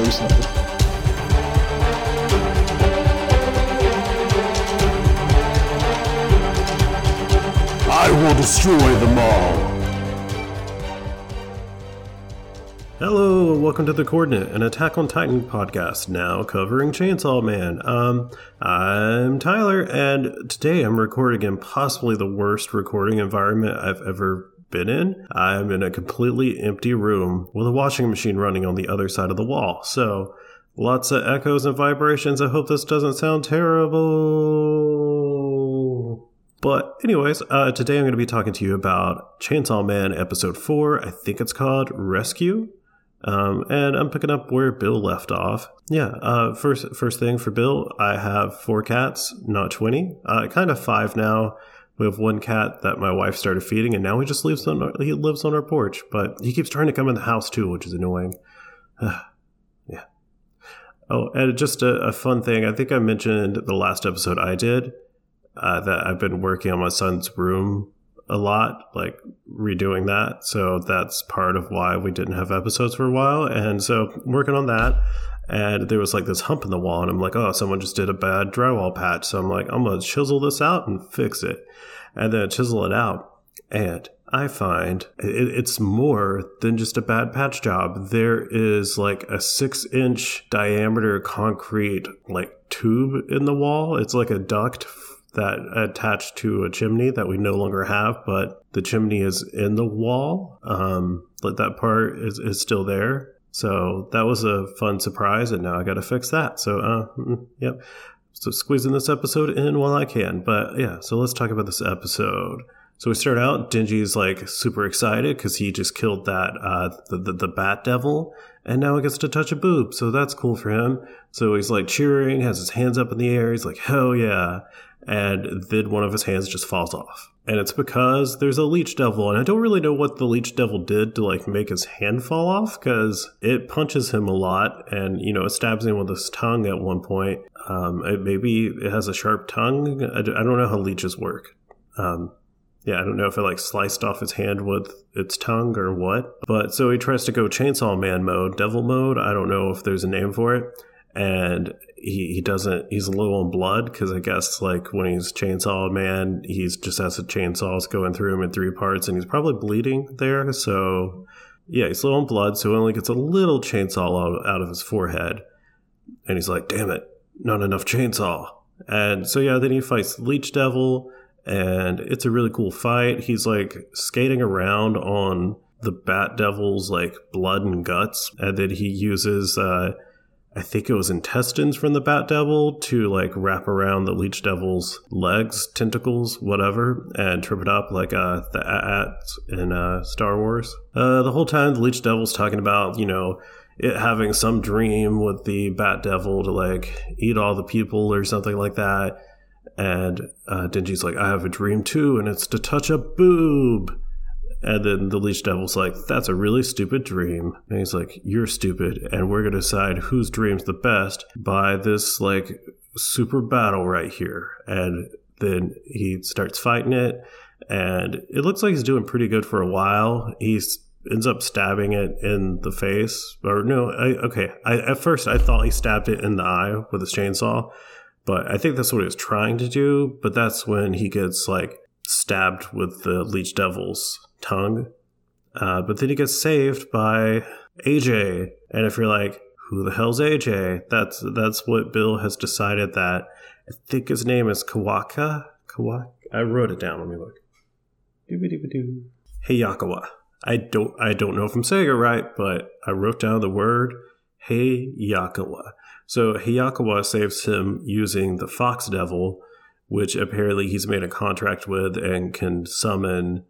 recently. I will destroy them all. Hello, and welcome to the Coordinate, an Attack on Titan podcast, now covering Chainsaw Man. Um, I'm Tyler, and today I'm recording in possibly the worst recording environment I've ever been in. I'm in a completely empty room with a washing machine running on the other side of the wall. So, lots of echoes and vibrations. I hope this doesn't sound terrible. But, anyways, uh, today I'm going to be talking to you about Chainsaw Man Episode 4. I think it's called Rescue. Um, and I'm picking up where Bill left off. Yeah, uh, first first thing for Bill, I have four cats, not 20. Uh, kind of five now. We have one cat that my wife started feeding, and now he just lives on our, he lives on our porch. But he keeps trying to come in the house too, which is annoying. yeah. Oh, and just a, a, fun thing. I think I mentioned the last episode I did uh, that I've been working on my son's room a lot, like redoing that. So that's part of why we didn't have episodes for a while. And so working on that. And there was like this hump in the wall, and I'm like, oh, someone just did a bad drywall patch. So I'm like, I'm gonna chisel this out and fix it. And then I chisel it out. And I find it's more than just a bad patch job. There is like a six inch diameter concrete like tube in the wall. It's like a duct that attached to a chimney that we no longer have, but the chimney is in the wall. Um, but that part is, is still there. So that was a fun surprise, and now I got to fix that. So, uh, mm, yep. So squeezing this episode in while I can. But yeah, so let's talk about this episode. So we start out. Denji's like super excited because he just killed that uh, the, the, the bat devil, and now he gets to touch a boob. So that's cool for him. So he's like cheering, has his hands up in the air. He's like, "Hell yeah!" And then one of his hands just falls off. And it's because there's a leech devil, and I don't really know what the leech devil did to like make his hand fall off because it punches him a lot, and you know it stabs him with his tongue at one point. Um, it, maybe it has a sharp tongue. I, I don't know how leeches work. Um, yeah, I don't know if it like sliced off his hand with its tongue or what. But so he tries to go chainsaw man mode, devil mode. I don't know if there's a name for it and he, he doesn't he's low on blood because i guess like when he's chainsaw man he's just has a chainsaws going through him in three parts and he's probably bleeding there. So yeah he's low on blood so he only gets a little chainsaw out, out of his forehead. And he's like damn it not enough chainsaw. And so yeah then he fights leech devil and it's a really cool fight. He's like skating around on the bat devil's like blood and guts and then he uses uh I think it was intestines from the Bat Devil to like wrap around the Leech Devil's legs, tentacles, whatever, and trip it up like uh, the at in uh, Star Wars. Uh, the whole time, the Leech Devil's talking about, you know, it having some dream with the Bat Devil to like eat all the people or something like that. And uh, like, I have a dream too, and it's to touch a boob. And then the leech devil's like, that's a really stupid dream. And he's like, you're stupid. And we're going to decide whose dream's the best by this like super battle right here. And then he starts fighting it. And it looks like he's doing pretty good for a while. He ends up stabbing it in the face. Or no, I, okay. I, at first, I thought he stabbed it in the eye with his chainsaw. But I think that's what he was trying to do. But that's when he gets like stabbed with the leech devil's tongue. Uh, but then he gets saved by AJ. And if you're like, who the hell's AJ? That's that's what Bill has decided that I think his name is Kawaka. Kawaka. I wrote it down. Let me look. Doo-ba-doo-ba-doo. I don't I don't know if I'm saying it right, but I wrote down the word Hayakawa. So Hayakawa saves him using the Fox Devil, which apparently he's made a contract with and can summon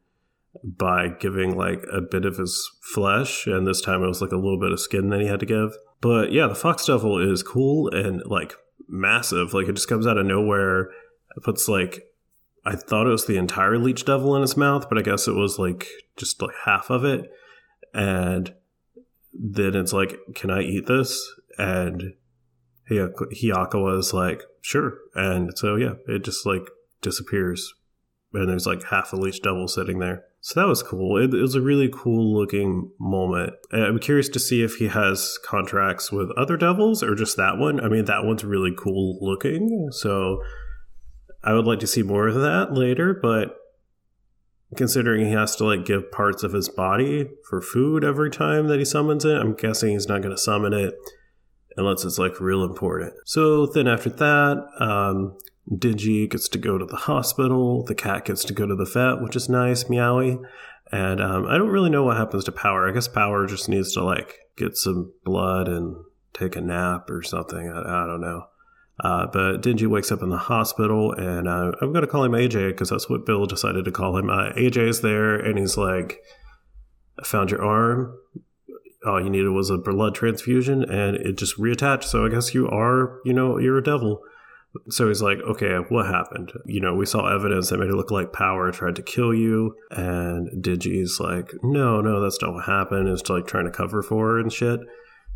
by giving like a bit of his flesh, and this time it was like a little bit of skin that he had to give. But yeah, the Fox Devil is cool and like massive. Like it just comes out of nowhere. It puts like I thought it was the entire Leech Devil in his mouth, but I guess it was like just like half of it. And then it's like, can I eat this? And Hayakawa is like, sure. And so yeah, it just like disappears and there's like half a leech devil sitting there. So that was cool. It, it, was a really cool looking moment. I'm curious to see if he has contracts with other devils or just that one. I mean, that one's really cool looking. So I would like to see more of that later, but considering he has to like give parts of his body for food every time that he summons it, I'm guessing he's not going to summon it unless it's like real important. So then after that, um, Denji gets to go to the hospital. The cat gets to go to the vet, which is nice, Meowie. And um, I don't really know what happens to Power. I guess Power just needs to like get some blood and take a nap or something. I, I don't know. Uh, but Denji wakes up in the hospital, and uh, I'm going to call him AJ because that's what Bill decided to call him. Uh, AJ's there, and he's like, I found your arm. All you needed was a blood transfusion, and it just reattached. So I guess you are, you know, you're a devil. So he's like, okay, what happened? You know, we saw evidence that made it look like Power tried to kill you. And Denji's like, no, no, that's not what happened. It's like trying to cover for her and shit.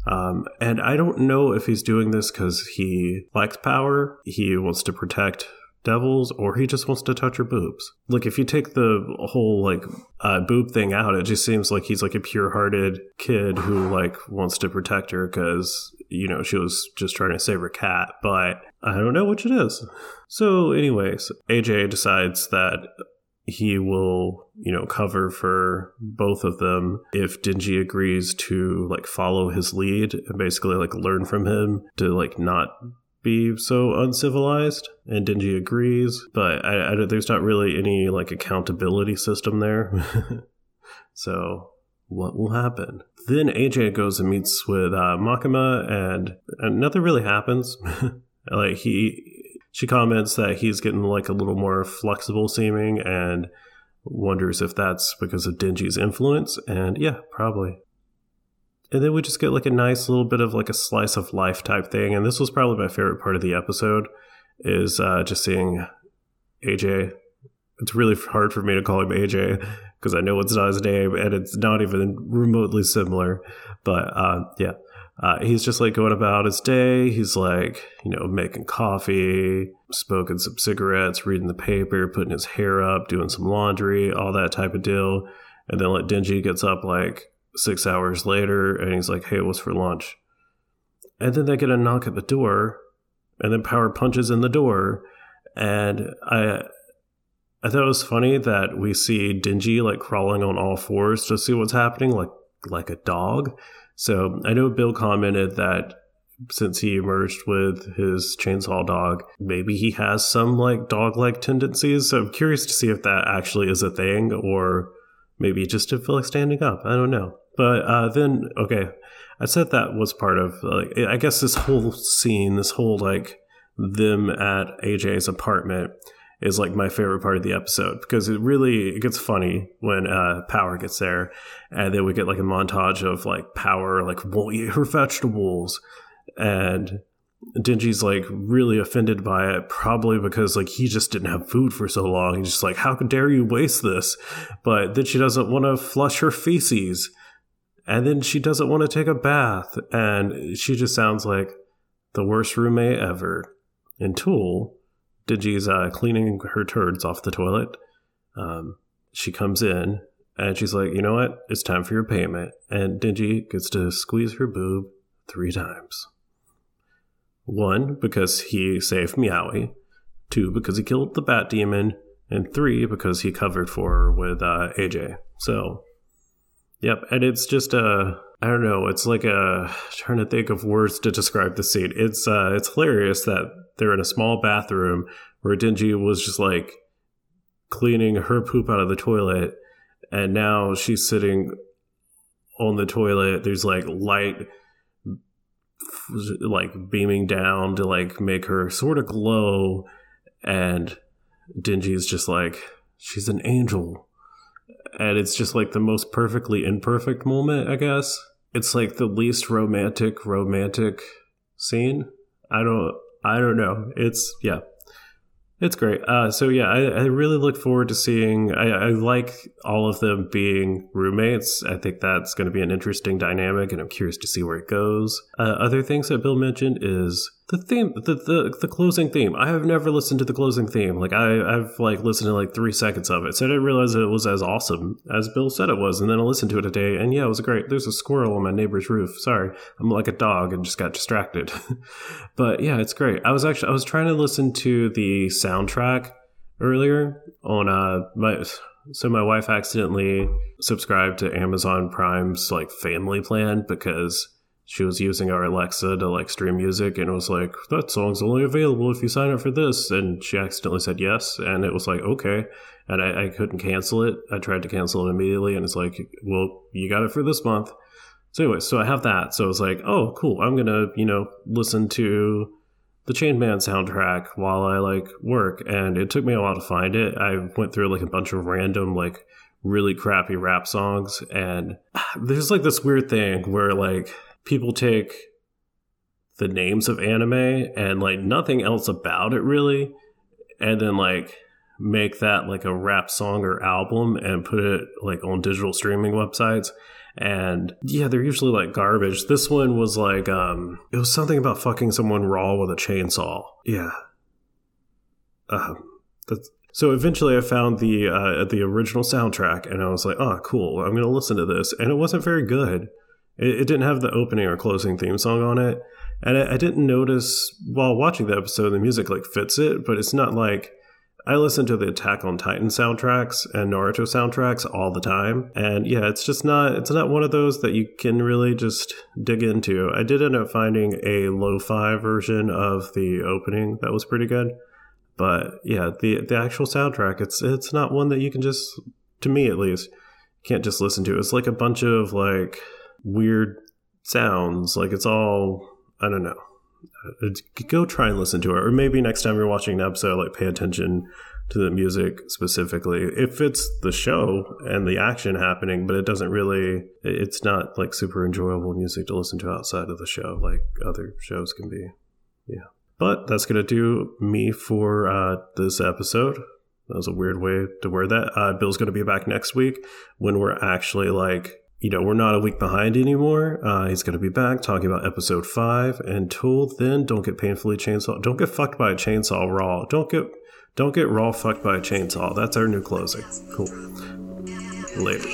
Um, and I don't know if he's doing this because he likes power, he wants to protect devils or he just wants to touch her boobs. Like if you take the whole like uh, boob thing out, it just seems like he's like a pure-hearted kid who like wants to protect her because you know she was just trying to save her cat. But I don't know which it is. So, anyways, AJ decides that he will, you know, cover for both of them if Denji agrees to like follow his lead and basically like learn from him to like not be so uncivilized and Denji agrees, but I, I, don't there's not really any like accountability system there. so what will happen? Then AJ goes and meets with uh, Makima, and, and nothing really happens. like he, she comments that he's getting like a little more flexible seeming, and wonders if that's because of Denji's influence. And yeah, probably and then we just get like a nice little bit of like a slice of life type thing. And this was probably my favorite part of the episode is uh, just seeing AJ. It's really hard for me to call him AJ because I know it's not his name and it's not even remotely similar. But uh, yeah, uh, he's just like going about his day. He's like, you know, making coffee, smoking some cigarettes, reading the paper, putting his hair up, doing some laundry, all that type of deal. And then like Denji gets up like six hours later and he's like, hey, what's for lunch? And then they get a knock at the door and then Power punches in the door. And I I thought it was funny that we see Denji like crawling on all fours to see what's happening, like like a dog. So I know Bill commented that since he emerged with his chainsaw dog, maybe he has some like dog like tendencies. So I'm curious to see if that actually is a thing or maybe just to feel like standing up. I don't know. But uh, then, okay, I said that was part of, like, I guess this whole scene, this whole like them at AJ's apartment is like my favorite part of the episode because it really it gets funny when uh, Power gets there, and then we get like a montage of like Power like won't eat her vegetables, and Denji's like really offended by it, probably because like he just didn't have food for so long. He's just like, how dare you waste this? But then she doesn't want to flush her feces and then she doesn't want to take a bath and she just sounds like the worst roommate ever in tool Denji's uh, cleaning her turds off the toilet. Um, she comes in and she's like you know what? It's time for your payment. And Denji gets to squeeze her boob three times. One because he saved meowie. Two because he killed the bat demon. And three because he covered for her with uh, aj so Yep, and it's just a I don't know, it's like a trying to think of words to describe the scene. It's uh it's hilarious that they're in a small bathroom where Denji was just like cleaning her poop out of the toilet and now she's sitting on the toilet. There's like light like beaming down to like make her sort of glow and Denji's just like she's an angel and it's just like the most perfectly imperfect moment, I guess. It's like the least romantic romantic scene. I don't I don't know. It's yeah. It's great. Uh, so yeah, I, I, really look forward to seeing. I, I, like all of them being roommates. I think that's going to be an interesting dynamic, and I'm curious to see where it goes. Uh, other things that Bill mentioned is the theme the, the the closing theme. I have never listened to the closing theme. Like i i've like listened to like three seconds of it. So i didn't realize it was as awesome as bill said it was. And then i listened to it today and yeah it was great. There's a squirrel on my neighbor's roof. Sorry. I'm like a dog and just got distracted. But yeah it's great. I was actually i was trying to listen to the soundtrack earlier on uh my so my wife accidentally subscribed to amazon prime's like family plan because she was using our Alexa to like stream music and it was like, that song's only available if you sign up for this. And she accidentally said yes. And it was like, okay. And I, I couldn't cancel it. I tried to cancel it immediately and it's like, well, you got it for this month. So anyway, so I have that. So it's like, oh, cool. I'm going to, you know, listen to the Chain Man soundtrack while I like work. And it took me a while to find it. I went through like a bunch of random, like, really crappy rap songs. And there's like this weird thing where like, people take the names of anime and like nothing else about it really and then like make that like a rap song or album and put it like on digital streaming websites. And yeah they're usually like garbage. This one was like um it was something about fucking someone raw with a chainsaw. Yeah. Um that's so eventually I found the uh, the original soundtrack and I was like, oh, cool, I'm going to listen to this. And it wasn't very good. It, it, didn't have the opening or closing theme song on it, and I, I didn't notice while watching the episode the music like fits it, but it's not like I listen to the Attack on Titan soundtracks and Naruto soundtracks all the time, and yeah, it's just not it's not one of those that you can really just dig into. I did end up finding a lo-fi version of the opening that was pretty good, but yeah, the the actual soundtrack it's it's not one that you can just to me at least can't just listen to. It's like a bunch of like weird sounds. Like it's all I don't know. Go try and listen to it, or maybe next time you're watching an episode, like pay attention to the music specifically. If it's the show and the action happening, but it doesn't really, it's not like super enjoyable music to listen to outside of the show, like other shows can be. Yeah. But that's going to do me for uh, this episode. That was a weird way to word that. Uh, Bill's going to be back next week when we're actually like you know, we're not a week behind anymore. Uh, he's going to be back talking about episode five. Until then, don't get painfully chainsaw. Don't get fucked by a chainsaw raw. Don't get don't get raw fucked by a chainsaw. That's our new closing. Cool. Later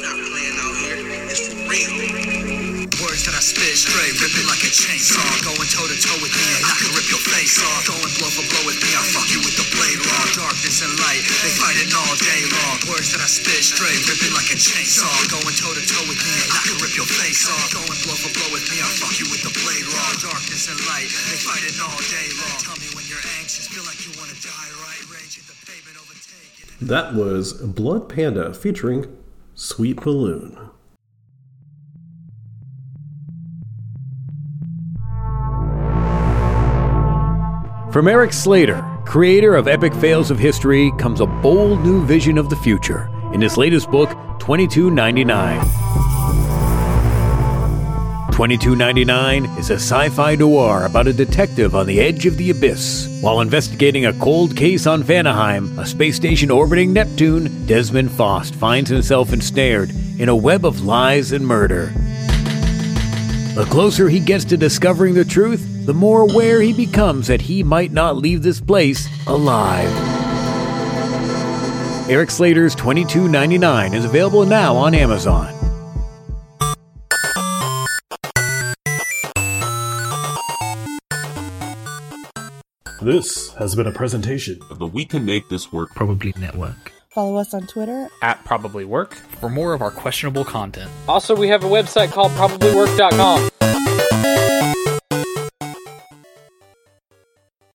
that I spit straight, ripping like a chainsaw, going toe to toe with me, and I can rip your face off. Blow for blow with me, I fuck you with the blade raw. Darkness and light, they fighting all day long. Words that I spit straight, ripping like a chainsaw, going toe to toe with me, and I can rip your face off. Blow for blow with me, I fuck you with the blade raw. Darkness and light, they fighting all day long. Tell me when you're anxious, feel like you wanna die, right? Rage at the pavement, overtake. That was Blood Panda featuring Sweet Balloon. From Eric Slater, creator of Epic Fails of History, comes a bold new vision of the future in his latest book, 2299. 2299 is a sci fi noir about a detective on the edge of the abyss. While investigating a cold case on Vanaheim, a space station orbiting Neptune, Desmond Faust finds himself ensnared in a web of lies and murder. The closer he gets to discovering the truth, the more aware he becomes that he might not leave this place alive. Eric Slater's 2299 is available now on Amazon. This has been a presentation of the We Can Make This Work Probably Network. Follow us on Twitter at Probably Work for more of our questionable content. Also, we have a website called probablywork.com.